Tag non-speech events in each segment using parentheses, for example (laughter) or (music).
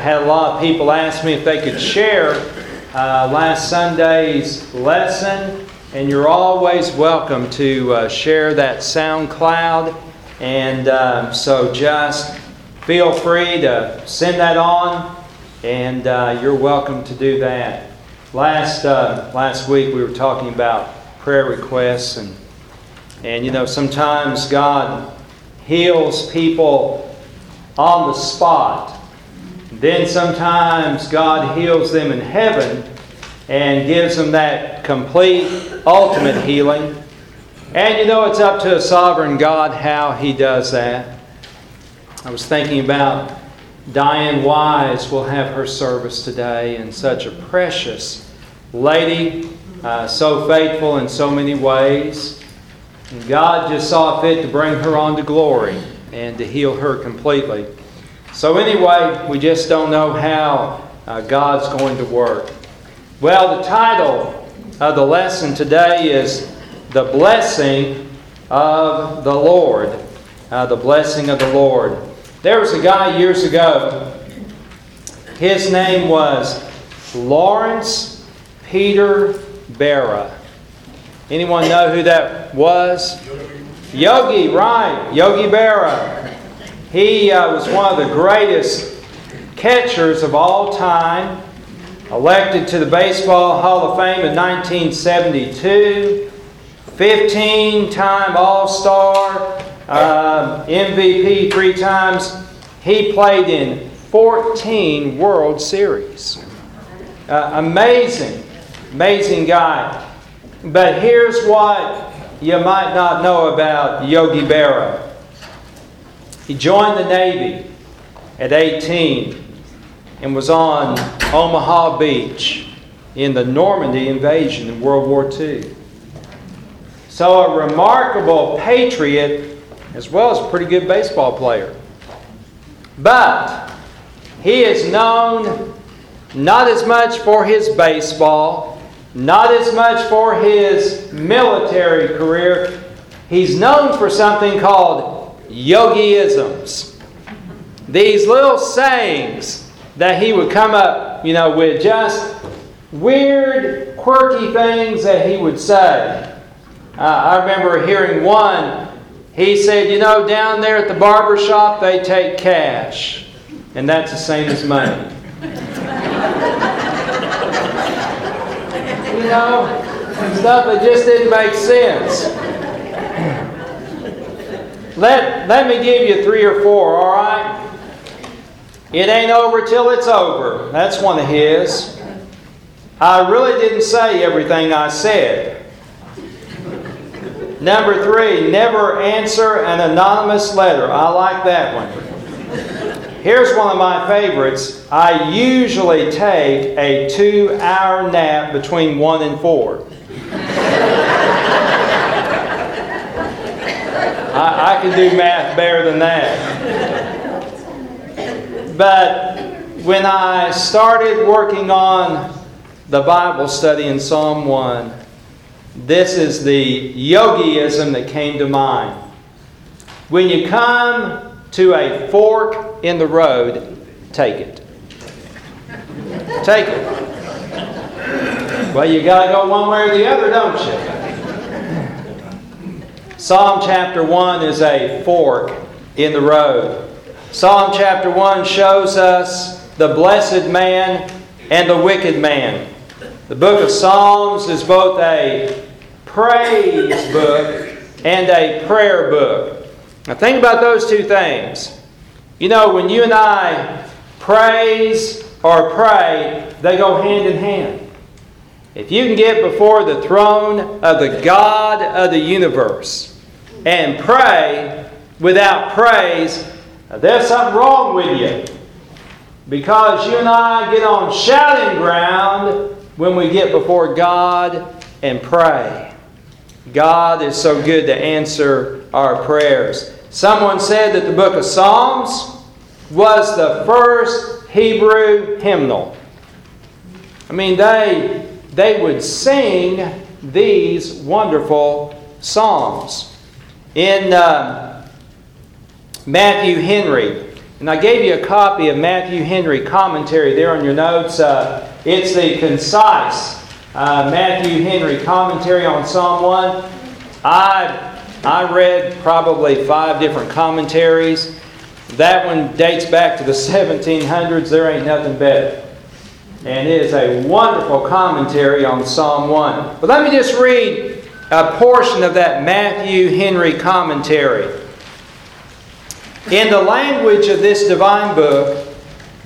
had a lot of people ask me if they could share uh, last Sunday's lesson, and you're always welcome to uh, share that SoundCloud. And um, so just feel free to send that on, and uh, you're welcome to do that. Last uh, last week we were talking about prayer requests, and and you know sometimes God heals people on the spot. Then sometimes God heals them in heaven and gives them that complete, ultimate healing. And you know, it's up to a sovereign God how He does that. I was thinking about Diane Wise will have her service today, and such a precious lady, uh, so faithful in so many ways. And God just saw fit to bring her on to glory and to heal her completely. So, anyway, we just don't know how uh, God's going to work. Well, the title of the lesson today is The Blessing of the Lord. Uh, the Blessing of the Lord. There was a guy years ago, his name was Lawrence Peter Berra. Anyone know who that was? Yogi, right. Yogi Berra. He uh, was one of the greatest catchers of all time. Elected to the Baseball Hall of Fame in 1972. 15 time All Star, uh, MVP three times. He played in 14 World Series. Uh, amazing, amazing guy. But here's what you might not know about Yogi Berra. He joined the Navy at 18 and was on Omaha Beach in the Normandy invasion in World War II. So, a remarkable patriot as well as a pretty good baseball player. But he is known not as much for his baseball, not as much for his military career. He's known for something called yogiisms. These little sayings that he would come up, you know, with just weird, quirky things that he would say. Uh, I remember hearing one. He said, You know, down there at the barber shop, they take cash, and that's the same as money. (laughs) you know, stuff that just didn't make sense. Let, let me give you three or four, all right? It ain't over till it's over. That's one of his. I really didn't say everything I said. Number three, never answer an anonymous letter. I like that one. Here's one of my favorites. I usually take a two hour nap between one and four. I, I can do math better than that. But when I started working on the Bible study in Psalm 1, this is the yogiism that came to mind. When you come to a fork in the road, take it. Take it. Well, you got to go one way or the other, don't you? Psalm chapter 1 is a fork in the road. Psalm chapter 1 shows us the blessed man and the wicked man. The book of Psalms is both a praise book and a prayer book. Now, think about those two things. You know, when you and I praise or pray, they go hand in hand. If you can get before the throne of the God of the universe, and pray without praise, there's something wrong with you. Because you and I get on shouting ground when we get before God and pray. God is so good to answer our prayers. Someone said that the book of Psalms was the first Hebrew hymnal. I mean, they, they would sing these wonderful psalms. In uh, Matthew Henry, And I gave you a copy of Matthew Henry commentary there on your notes. Uh, it's the concise uh, Matthew Henry commentary on Psalm 1. I, I read probably five different commentaries. That one dates back to the (laughs) 1700s. There ain't nothing better. And it is a wonderful commentary on Psalm 1. But let me just read a portion of that Matthew Henry commentary. In the language of this divine book,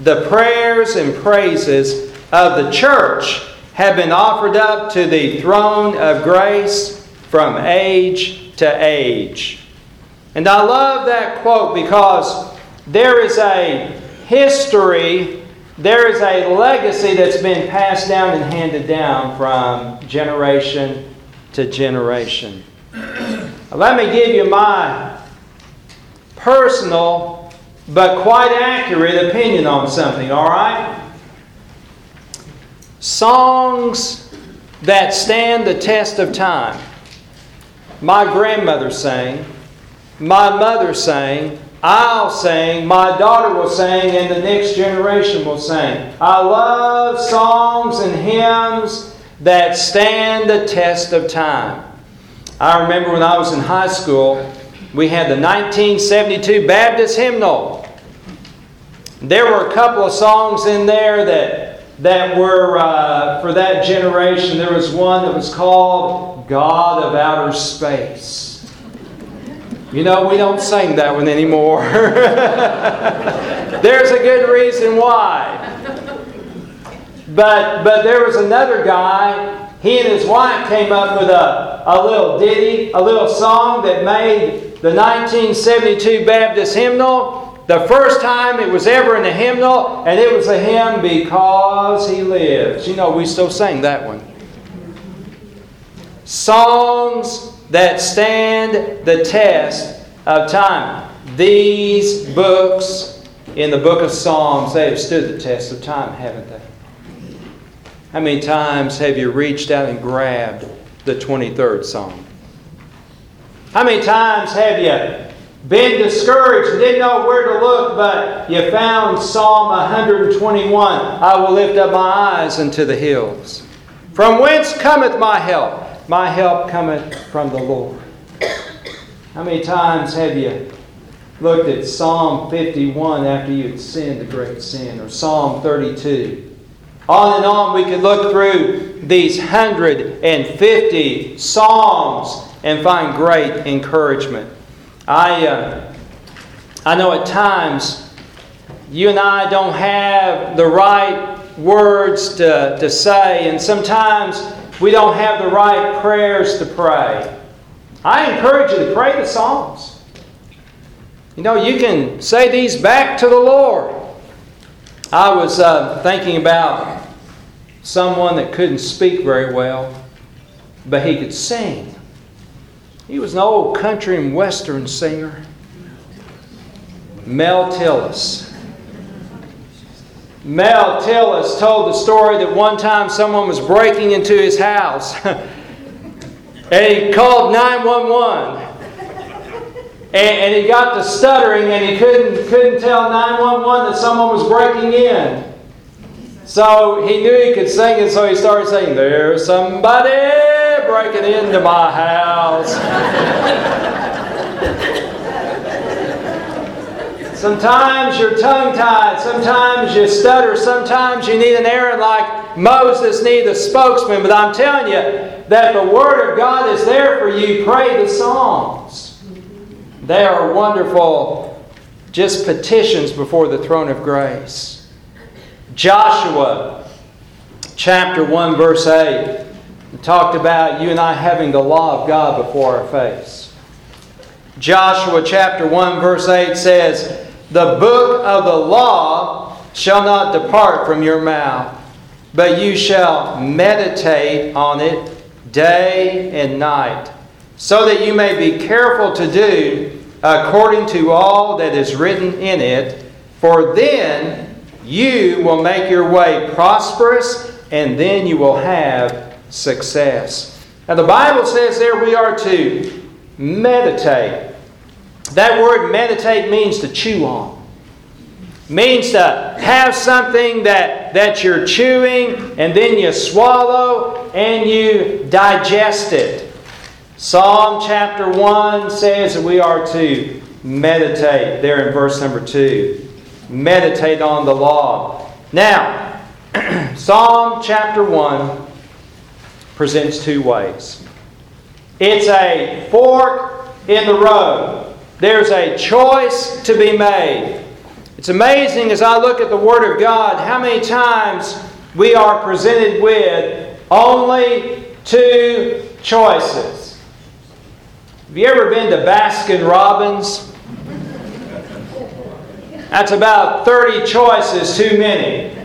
the prayers and praises of the church have been offered up to the throne of grace from age to age. And I love that quote because there is a history, there is a legacy that's been passed down and handed down from generation to generation. Let me give you my personal but quite accurate opinion on something, all right? Songs that stand the test of time. My grandmother sang, my mother sang, I'll sing, my daughter will sing, and the next generation will sing. I love songs and hymns that stand the test of time. I remember when I was in high school, we had the 1972 Baptist hymnal. There were a couple of songs in there that, that were uh, for that generation. There was one that was called God of Outer Space. You know, we don't sing that one anymore. (laughs) There's a good reason why. But, but there was another guy, he and his wife came up with a, a little ditty, a little song that made the 1972 Baptist hymnal, the first time it was ever in a hymnal, and it was a hymn because he lives. You know, we still sing that one. Songs that stand the test of time. These books in the book of Psalms, they have stood the test of time, haven't they? How many times have you reached out and grabbed the 23rd Psalm? How many times have you been discouraged and didn't know where to look, but you found Psalm 121 I will lift up my eyes unto the hills. From whence cometh my help? My help cometh from the Lord. How many times have you looked at Psalm 51 after you had sinned a great sin, or Psalm 32? On and on, we could look through these 150 Psalms and find great encouragement. I, uh, I know at times you and I don't have the right words to, to say, and sometimes we don't have the right prayers to pray. I encourage you to pray the Psalms. You know, you can say these back to the Lord. I was uh, thinking about someone that couldn't speak very well, but he could sing. He was an old country and western singer. Mel Tillis. Mel Tillis told the story that one time someone was breaking into his house (laughs) and he called 911. And, and he got to stuttering and he couldn't, couldn't tell 911 that someone was breaking in. So he knew he could sing and so he started saying, There's somebody breaking into my house. (laughs) sometimes you're tongue tied, sometimes you stutter, sometimes you need an Aaron like Moses needed a spokesman. But I'm telling you that the Word of God is there for you. Pray the Psalms. They are wonderful, just petitions before the throne of grace. Joshua chapter 1, verse 8 talked about you and I having the law of God before our face. Joshua chapter 1, verse 8 says, The book of the law shall not depart from your mouth, but you shall meditate on it day and night, so that you may be careful to do according to all that is written in it. For then you will make your way prosperous, and then you will have success. Now, the Bible says there we are to meditate. That word meditate means to chew on. means to have something that, that you're chewing and then you swallow and you digest it. Psalm chapter 1 says that we are to meditate, there in verse number 2. Meditate on the law. Now, (clears throat) Psalm chapter 1 presents two ways. It's a fork in the road. There's a choice to be made. It's amazing as I look at the Word of God how many times we are presented with only two choices. Have you ever been to Baskin Robbins? That's about 30 choices too many.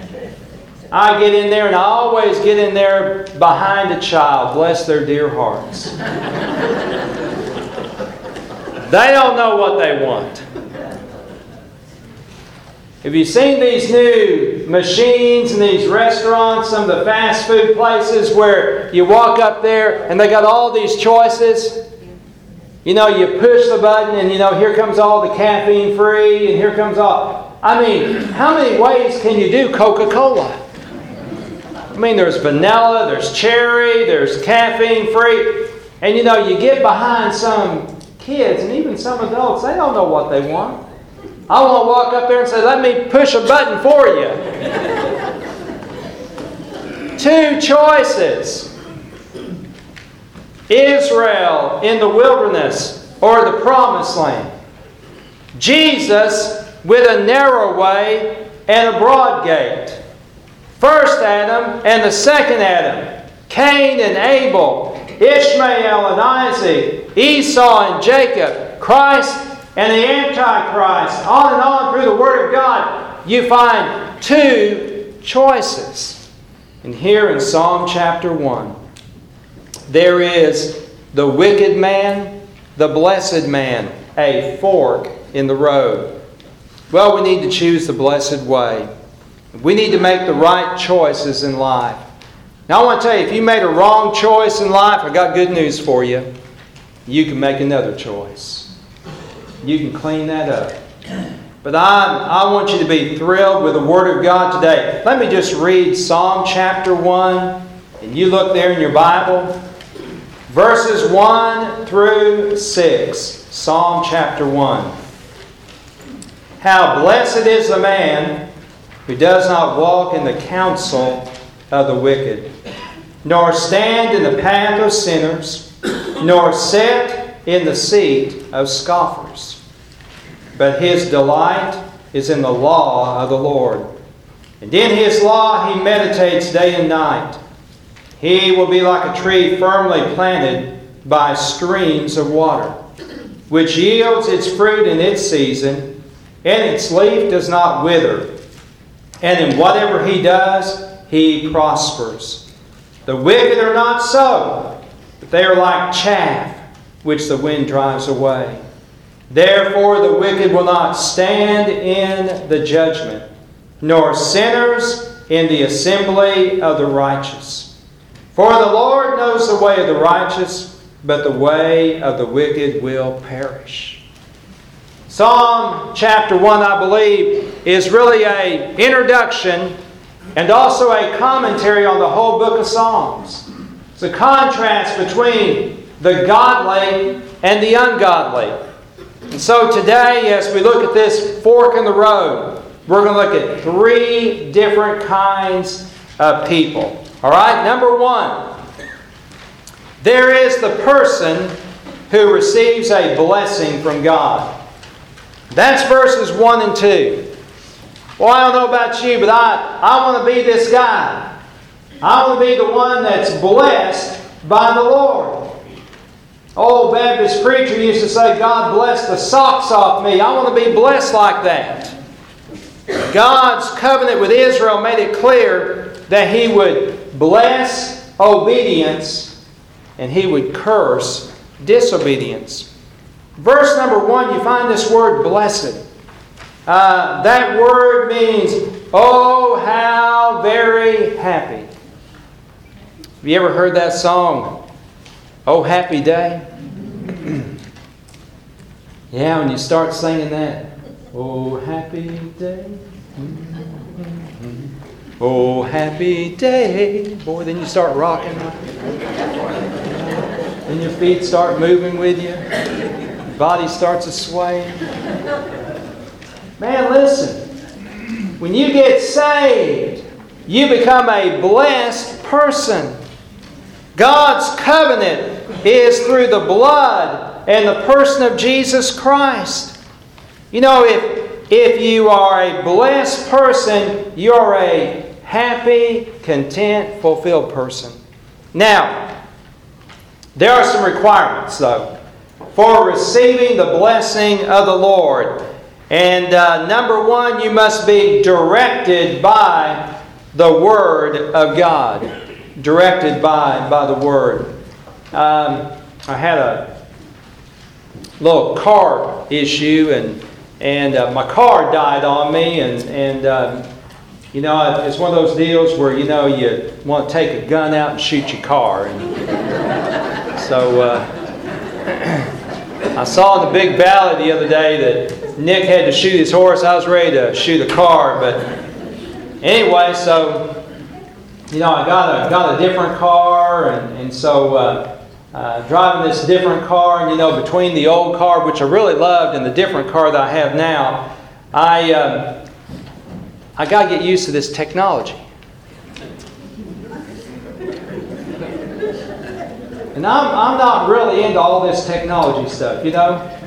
I get in there and I always get in there behind a child. Bless their dear hearts. they don't know what they want. Have you seen these new machines in these restaurants, some of the fast food places where you walk up there and they got all these choices? You know, you push the button and you know, here comes all the caffeine free and here comes all. I mean, how many ways can you do Coca Cola? I mean, there's vanilla, there's cherry, there's caffeine free. And you know, you get behind some kids and even some adults, they don't know what they want. I want to walk up there and say, let me push a button for you. (laughs) Two choices Israel in the wilderness or the promised land. Jesus with a narrow way and a broad gate. First Adam and the second Adam. Cain and Abel. Ishmael and Isaac. Esau and Jacob. Christ and the Antichrist, on and on through the Word of God, you find two choices. And here in Psalm chapter 1, there is the wicked man, the blessed man, a fork in the road. Well, we need to choose the blessed way. We need to make the right choices in life. Now, I want to tell you, if you made a wrong choice in life, I got good news for you. You can make another choice you can clean that up. But I, I want you to be thrilled with the Word of God today. Let me just read Psalm chapter 1, and you look there in your Bible. Verses 1 through 6. Psalm chapter 1. How blessed is the man who does not walk in the counsel of the wicked, nor stand in the path of sinners, nor sit in the seat of scoffers. But his delight is in the law of the Lord. And in his law he meditates day and night. He will be like a tree firmly planted by streams of water, which yields its fruit in its season, and its leaf does not wither. And in whatever he does, he prospers. The wicked are not so, but they are like chaff which the wind drives away. Therefore, the wicked will not stand in the judgment, nor sinners in the assembly of the righteous. For the Lord knows the way of the righteous, but the way of the wicked will perish. Psalm chapter 1, I believe, is really a introduction and also a commentary on the whole book of Psalms. It's a contrast between the godly and the ungodly. And so today, as we look at this fork in the road, we're going to look at three different kinds of people. All right, number one, there is the person who receives a blessing from God. That's verses 1 and 2. Well, I don't know about you, but I, I want to be this guy. I want to be the one that's blessed by the Lord. Old Baptist preacher used to say, God bless the socks off me. I want to be blessed like that. God's covenant with Israel made it clear that He would bless obedience and He would curse disobedience. Verse number one, you find this word blessed. Uh, that word means, oh, how very happy. Have you ever heard that song? Oh, happy day. (clears throat) yeah, when you start singing that, oh, happy day. Oh, happy day. Boy, then you start rocking. Then your feet start moving with you. Body starts to sway. Man, listen. When you get saved, you become a blessed person. God's covenant is through the blood and the person of Jesus Christ. You know, if, if you are a blessed person, you're a happy, content, fulfilled person. Now, there are some requirements, though, for receiving the blessing of the Lord. And uh, number one, you must be directed by the Word of God. Directed by, by the Word. Um, I had a little car issue, and, and uh, my car died on me, and, and um, you know, it's one of those deals where, you know, you want to take a gun out and shoot your car. And so uh, (clears throat) I saw in the Big Valley the other day that Nick had to shoot his horse. I was ready to shoot a car. But anyway, so, you know, I got a, got a different car. And, and so uh, uh, driving this different car, and, you know, between the old car, which I really loved, and the different car that I have now, I. Um, I got to get used to this technology. And I'm, I'm not really into all this technology stuff, you know.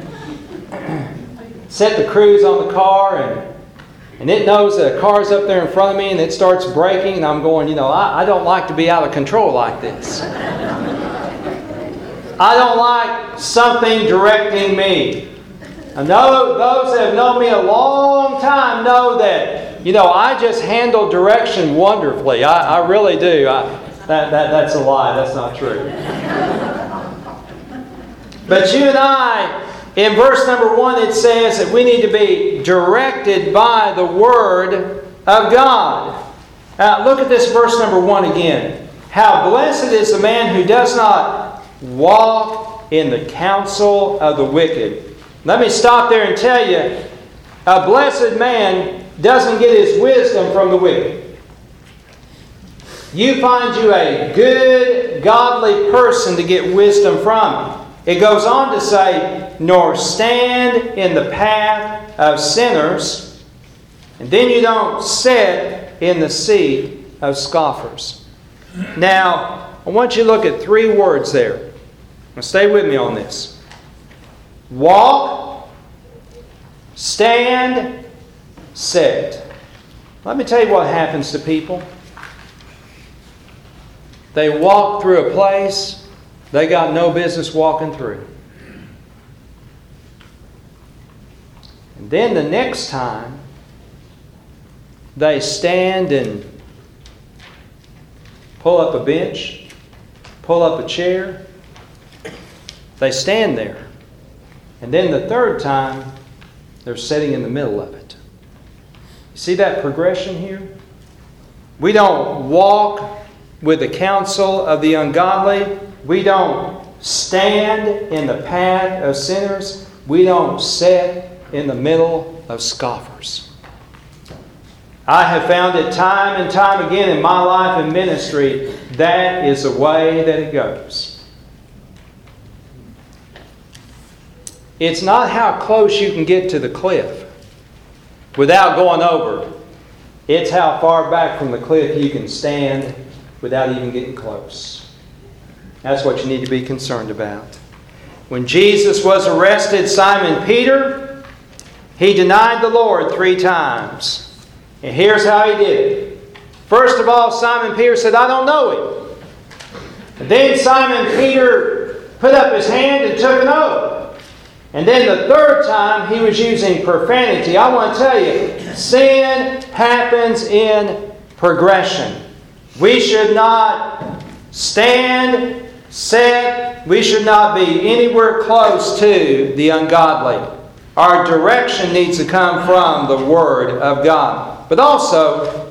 Set the cruise on the car, and, and it knows that a car's up there in front of me, and it starts braking, and I'm going, you know, I, I don't like to be out of control like this. I don't like something directing me. I know those that have known me a long time know that you know, I just handle direction wonderfully. I, I really do. I, that, that, that's a lie. That's not true. but you and I, in verse number one, it says that we need to be directed by the Word of God. Uh, look at this verse number one again. How blessed is the man who does not walk in the counsel of the wicked. Let me stop there and tell you a blessed man doesn't get his wisdom from the wicked. You find you a good, godly person to get wisdom from. It goes on to say, nor stand in the path of sinners, and then you don't sit in the seat of scoffers. Now, I want you to look at three words there. Now, stay with me on this walk, stand, set. Let me tell you what happens to people. They walk through a place they got no business walking through. And then the next time, they stand and pull up a bench, pull up a chair. They stand there. And then the third time, they're sitting in the middle of it. See that progression here? We don't walk with the counsel of the ungodly. We don't stand in the path of sinners. We don't sit in the middle of scoffers. I have found it time and time again in my life and ministry that is the way that it goes. It's not how close you can get to the cliff without going over. It's how far back from the cliff you can stand without even getting close. That's what you need to be concerned about. When Jesus was arrested, Simon Peter, he denied the Lord three times. And here's how he did it. First of all, Simon Peter said, I don't know him. And then Simon Peter put up his hand and took an oath. And then the third time, he was using profanity. I want to tell you, sin happens in progression. We should not stand, sit, we should not be anywhere close to the ungodly. Our direction needs to come from the Word of God. But also,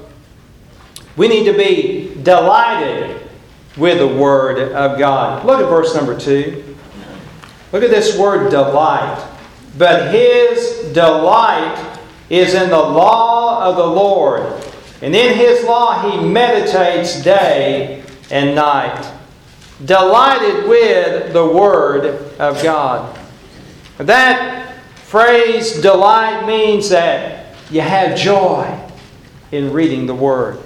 we need to be delighted with the Word of God. Look at verse number 2. Look at this word delight. But his delight is in the law of the Lord, and in his law he meditates day and night, delighted with the Word of God. That phrase, delight, means that you have joy in reading the Word.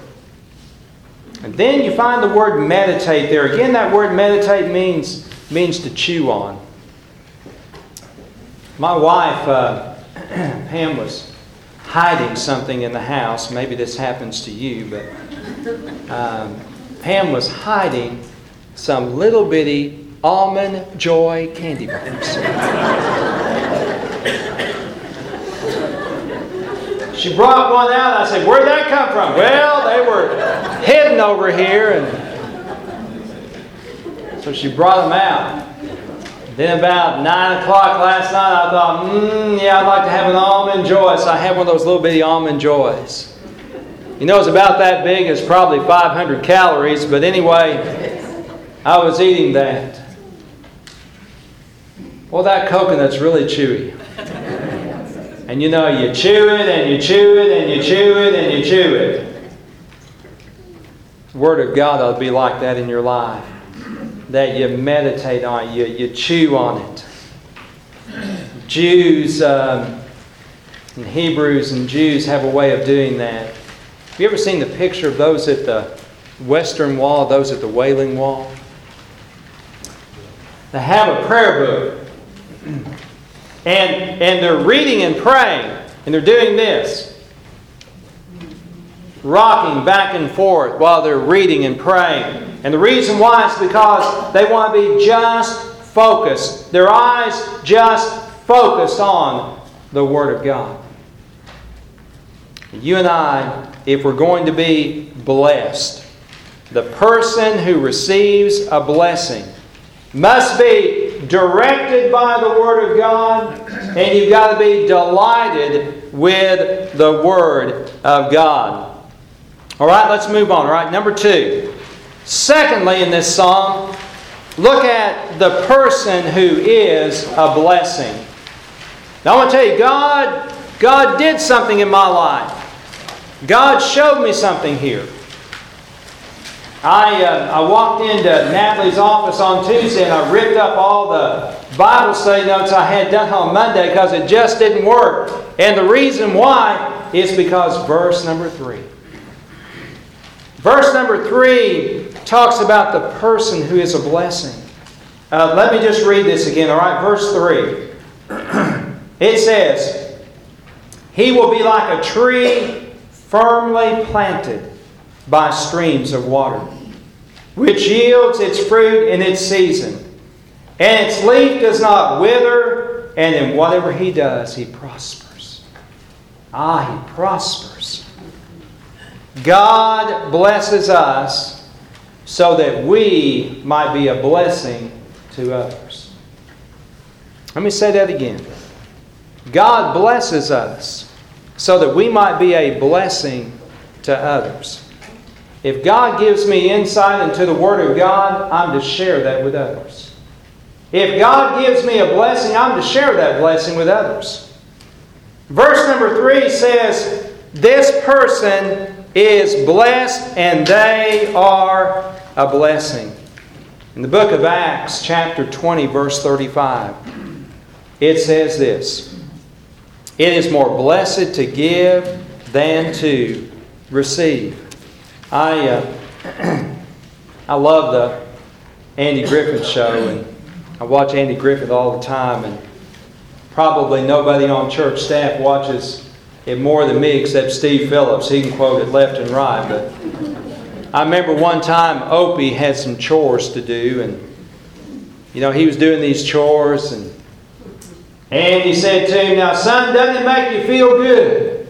And then you find the word meditate there. Again, that word meditate means, means to chew on. My wife, uh, (clears throat) Pam, was hiding something in the house. Maybe this happens to you, but um, Pam was hiding some little bitty almond joy candy bars. she brought one out. I said, Where'd that come from? Well, they were hidden over here. And so she brought them out. Then about 9 o'clock last night, I thought, mmm, yeah, I'd like to have an almond joy. So I had one of those little bitty almond joys. You know, it's about that big. It's probably 500 calories. But anyway, I was eating that. Well, that coconut's really chewy. And you know, you chew it and you chew it and you chew it and you chew it. Word of God to be like that in your life that you meditate on, you, you chew on it. Jews um, and Hebrews and Jews have a way of doing that. Have you ever seen the picture of those at the Western Wall, those at the Wailing Wall? They have a prayer book. And, and they're reading and praying, and they're doing this rocking back and forth while they're reading and praying. And the reason why is because they want to be just focused, their eyes just focused on the Word of God. You and I, if we're going to be blessed, the person who receives a blessing must be directed by the Word of God, and you've got to be delighted with the Word of God. All right, let's move on. All right, number two. Secondly, in this psalm, look at the person who is a blessing. Now, I want to tell you, God, God did something in my life. God showed me something here. I, uh, I walked into Natalie's office on Tuesday and I ripped up all the Bible study notes I had done on Monday because it just didn't work. And the reason why is because verse number three. Verse number three talks about the person who is a blessing. Uh, let me just read this again, all right? Verse 3. (clears throat) it says, He will be like a tree firmly planted by streams of water, which yields its fruit in its season, and its leaf does not wither, and in whatever he does, he prospers. Ah, he prospers. God blesses us so that we might be a blessing to others. Let me say that again. God blesses us so that we might be a blessing to others. If God gives me insight into the Word of God, I'm to share that with others. If God gives me a blessing, I'm to share that blessing with others. Verse number three says, This person is blessed and they are a blessing. In the book of Acts, chapter 20, verse 35, it says this It is more blessed to give than to receive. I, uh, (clears throat) I love the Andy Griffith show, and I watch Andy Griffith all the time, and probably nobody on church staff watches it more than me except Steve Phillips. He can quote it left and right, but I remember one time Opie had some chores to do, and you know he was doing these chores, and Andy said to him, "Now, son, doesn't it make you feel good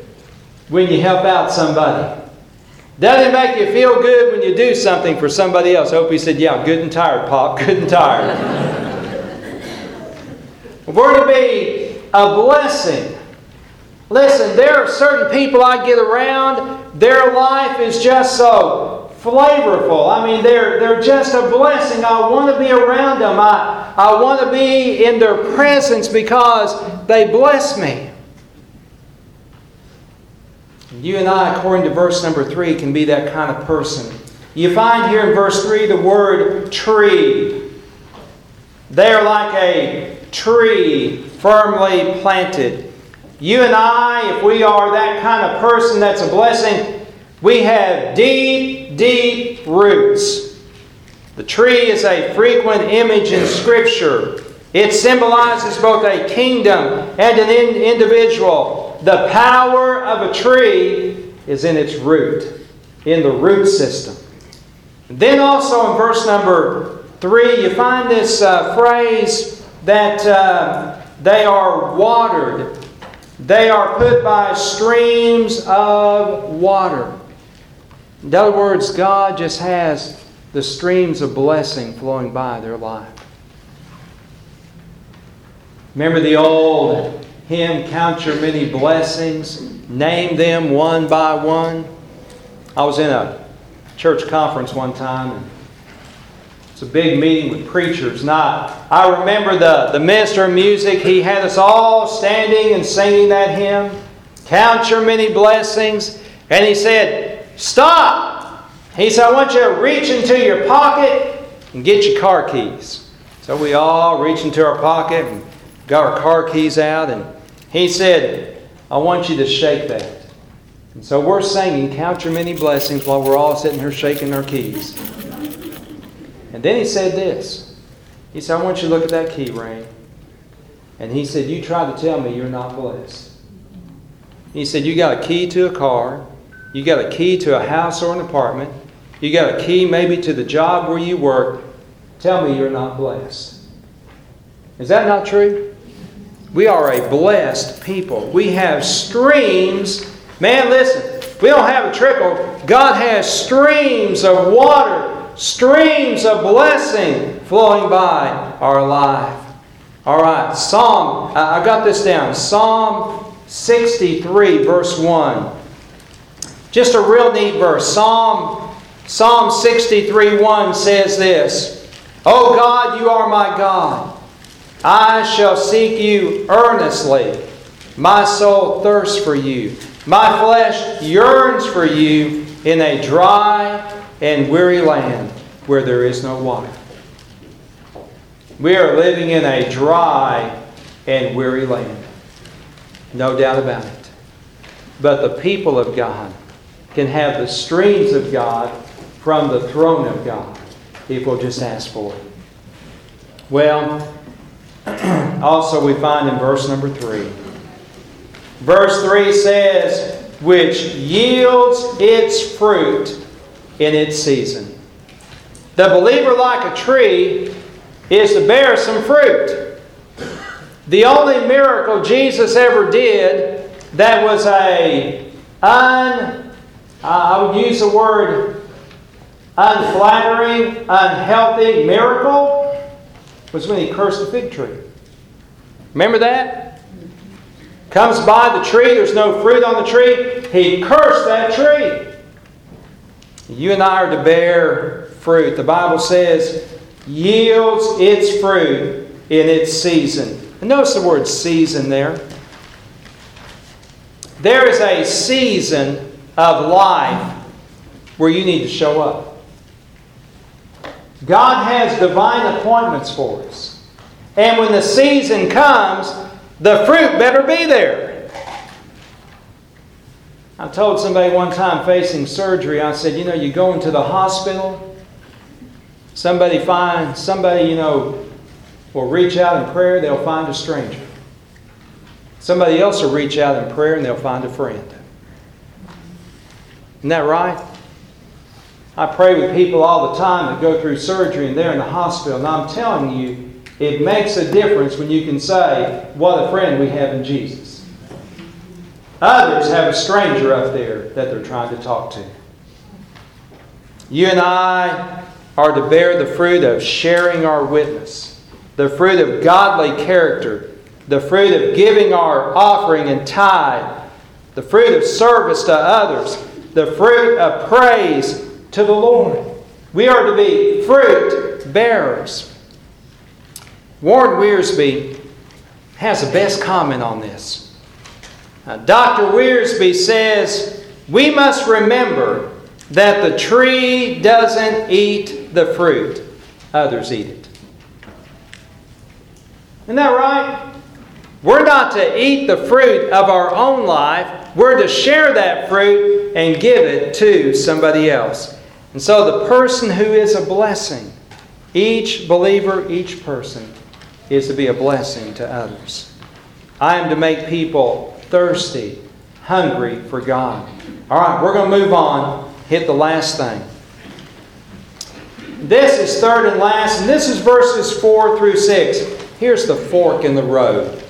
when you help out somebody? Doesn't it make you feel good when you do something for somebody else?" Opie said, "Yeah, good and tired, Pop, (laughs) good and tired." We're to be a blessing. Listen, there are certain people I get around, their life is just so flavorful. I mean, they're, they're just a blessing. I want to be around them. I, I want to be in their presence because they bless me. You and I, according to verse number 3, can be that kind of person. You find here in verse 3 the word tree. They are like a tree firmly planted. You and I, if we are that kind of person that's a blessing, we have deep, deep roots. The tree is a frequent image in Scripture. It symbolizes both a kingdom and an individual. The power of a tree is in its root, in the root system. Then also in verse number 3, you find this uh, phrase that uh, they are watered. They are put by streams of water. In other words, God just has the streams of blessing flowing by their life. Remember the old hymn, Count Your Many Blessings, name them one by one? I was in a church conference one time, it's a big meeting with preachers. Not. I, remember the, the minister of music, he had us all standing and singing that hymn, Count Your Many Blessings. And he said, Stop! He said, I want you to reach into your pocket and get your car keys. So we all reach into our pocket and got our car keys out, and he said, I want you to shake that. And so we're singing Count Your Many Blessings while we're all sitting here shaking our keys. And then he said this. He said, I want you to look at that key ring. And he said, You try to tell me you're not blessed. He said, You got a key to a car. You got a key to a house or an apartment. You got a key maybe to the job where you work. Tell me you're not blessed. Is that not true? We are a blessed people. We have streams Man, listen, we don't have a trickle. God has streams of water, streams of blessing flowing by our life. All right, Psalm, I got this down. Psalm 63, verse 1. Just a real neat verse. Psalm, Psalm 63, 1 says this Oh God, you are my God. I shall seek you earnestly. My soul thirsts for you. My flesh yearns for you in a dry and weary land where there is no water. We are living in a dry and weary land. No doubt about it. But the people of God can have the streams of God from the throne of God if we'll just ask for it. Well, (clears throat) also we find in verse number 3 Verse 3 says, which yields its fruit in its season. The believer, like a tree, is to bear some fruit. The only miracle Jesus ever did that was a un, I would use the word unflattering, unhealthy miracle was when he cursed the fig tree. Remember that? comes by the tree, there's no fruit on the tree, he cursed that tree. You and I are to bear fruit. The Bible says, yields its fruit in its season. And notice the word season there. There is a season of life where you need to show up. God has divine appointments for us. And when the season comes, the fruit better be there. I told somebody one time facing surgery, I said, you know, you go into the hospital, somebody find somebody, you know, will reach out in prayer, they'll find a stranger. Somebody else will reach out in prayer and they'll find a friend. Isn't that right? I pray with people all the time that go through surgery and they're in the hospital, and I'm telling you, it makes a difference when you can say, What a friend we have in Jesus. Others have a stranger up there that they're trying to talk to. You and I are to bear the fruit of sharing our witness, the fruit of godly character, the fruit of giving our offering and tithe, the fruit of service to others, the fruit of praise to the Lord. We are to be fruit bearers. Warren Wiersbe has the best comment on this. Uh, Dr. Wiersbe says we must remember that the tree doesn't eat the fruit, others eat it. Isn't that right? We're not to eat the fruit of our own life. We're to share that fruit and give it to somebody else. And so the person who is a blessing, each believer, each person, is to be a blessing to others. I am to make people thirsty, hungry for God. All right, we're going to move on. Hit the last thing. This is third and last, and this is verses 4 through 6. Here's the fork in the road.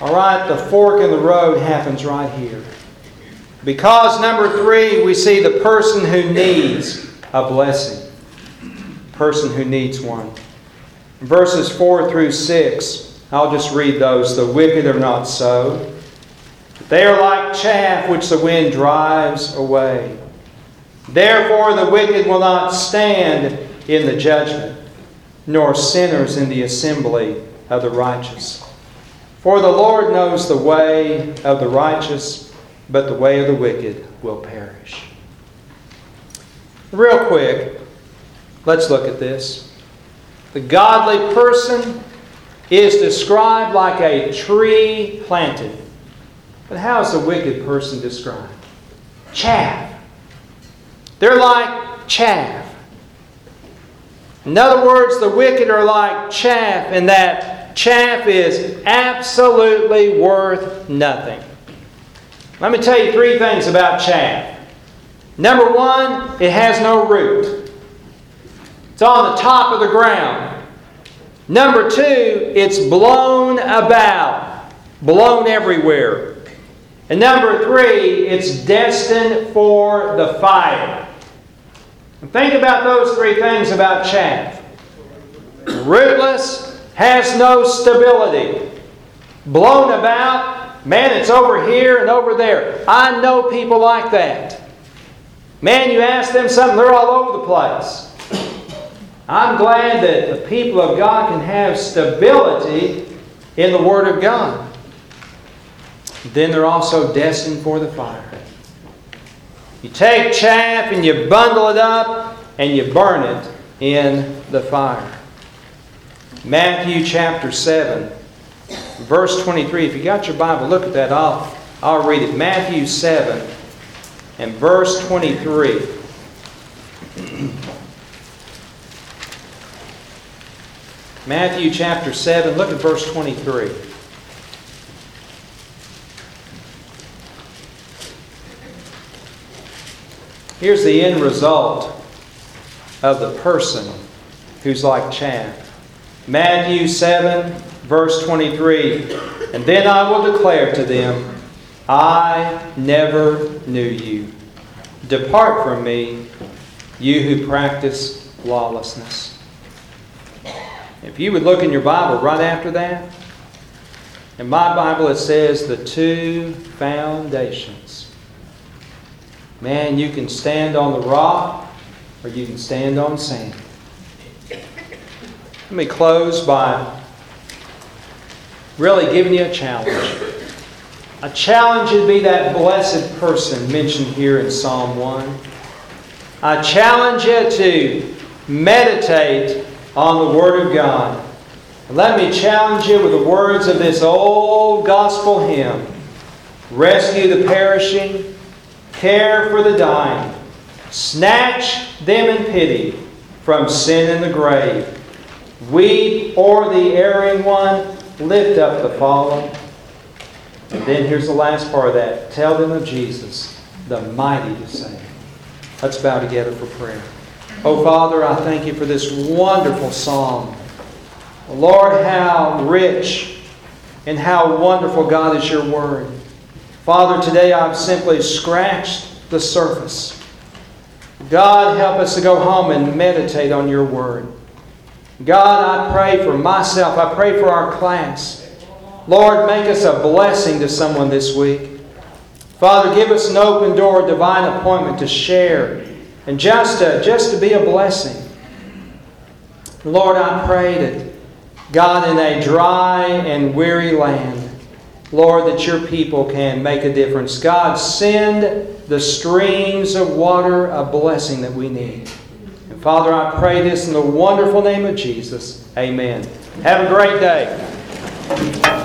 All right, the fork in the road happens right here. Because, number three, we see the person who needs a blessing. Person who needs one. Verses 4 through 6, I'll just read those. The wicked are not so. They are like chaff which the wind drives away. Therefore, the wicked will not stand in the judgment, nor sinners in the assembly of the righteous. For the Lord knows the way of the righteous, but the way of the wicked will perish. Real quick, let's look at this. The godly person is described like a tree planted. But how is a wicked person described? Chaff. They're like chaff. In other words, the wicked are like chaff and that chaff is absolutely worth nothing. Let me tell you three things about chaff. Number one, it has no root. It's on the top of the ground. Number two, it's blown about, blown everywhere. And number three, it's destined for the fire. And think about those three things about chaff. Rootless, has no stability. Blown about, man, it's over here and over there. I know people like that. Man, you ask them something, they're all over the place. I'm glad that the people of God can have stability in the Word of God. Then they're also destined for the fire. You take chaff and you bundle it up and you burn it in the fire. Matthew chapter 7, verse 23. If you got your Bible, look at that. I'll, I'll read it. Matthew 7 and verse 23. (clears throat) Matthew chapter 7, look at verse 23. Here's the end result of the person who's like chaff. Matthew 7, verse 23. And then I will declare to them, I never knew you. Depart from me, you who practice lawlessness. If you would look in your Bible right after that, in my Bible it says the two foundations. Man, you can stand on the rock or you can stand on sand. Let me close by really giving you a challenge. A challenge would be that blessed person mentioned here in Psalm 1. I challenge you to meditate on the Word of God. Let me challenge you with the words of this old gospel hymn Rescue the perishing, care for the dying, snatch them in pity from sin and the grave. Weep o'er the erring one, lift up the fallen. And then here's the last part of that. Tell them of Jesus, the mighty to save. Let's bow together for prayer. Oh, Father, I thank you for this wonderful psalm. Lord, how rich and how wonderful, God, is your word. Father, today I've simply scratched the surface. God, help us to go home and meditate on your word. God, I pray for myself. I pray for our class. Lord, make us a blessing to someone this week. Father, give us an open door, a divine appointment to share and just to, just to be a blessing. Lord, I pray that God, in a dry and weary land, Lord, that your people can make a difference. God, send the streams of water a blessing that we need. And Father, I pray this in the wonderful name of Jesus. Amen. Have a great day.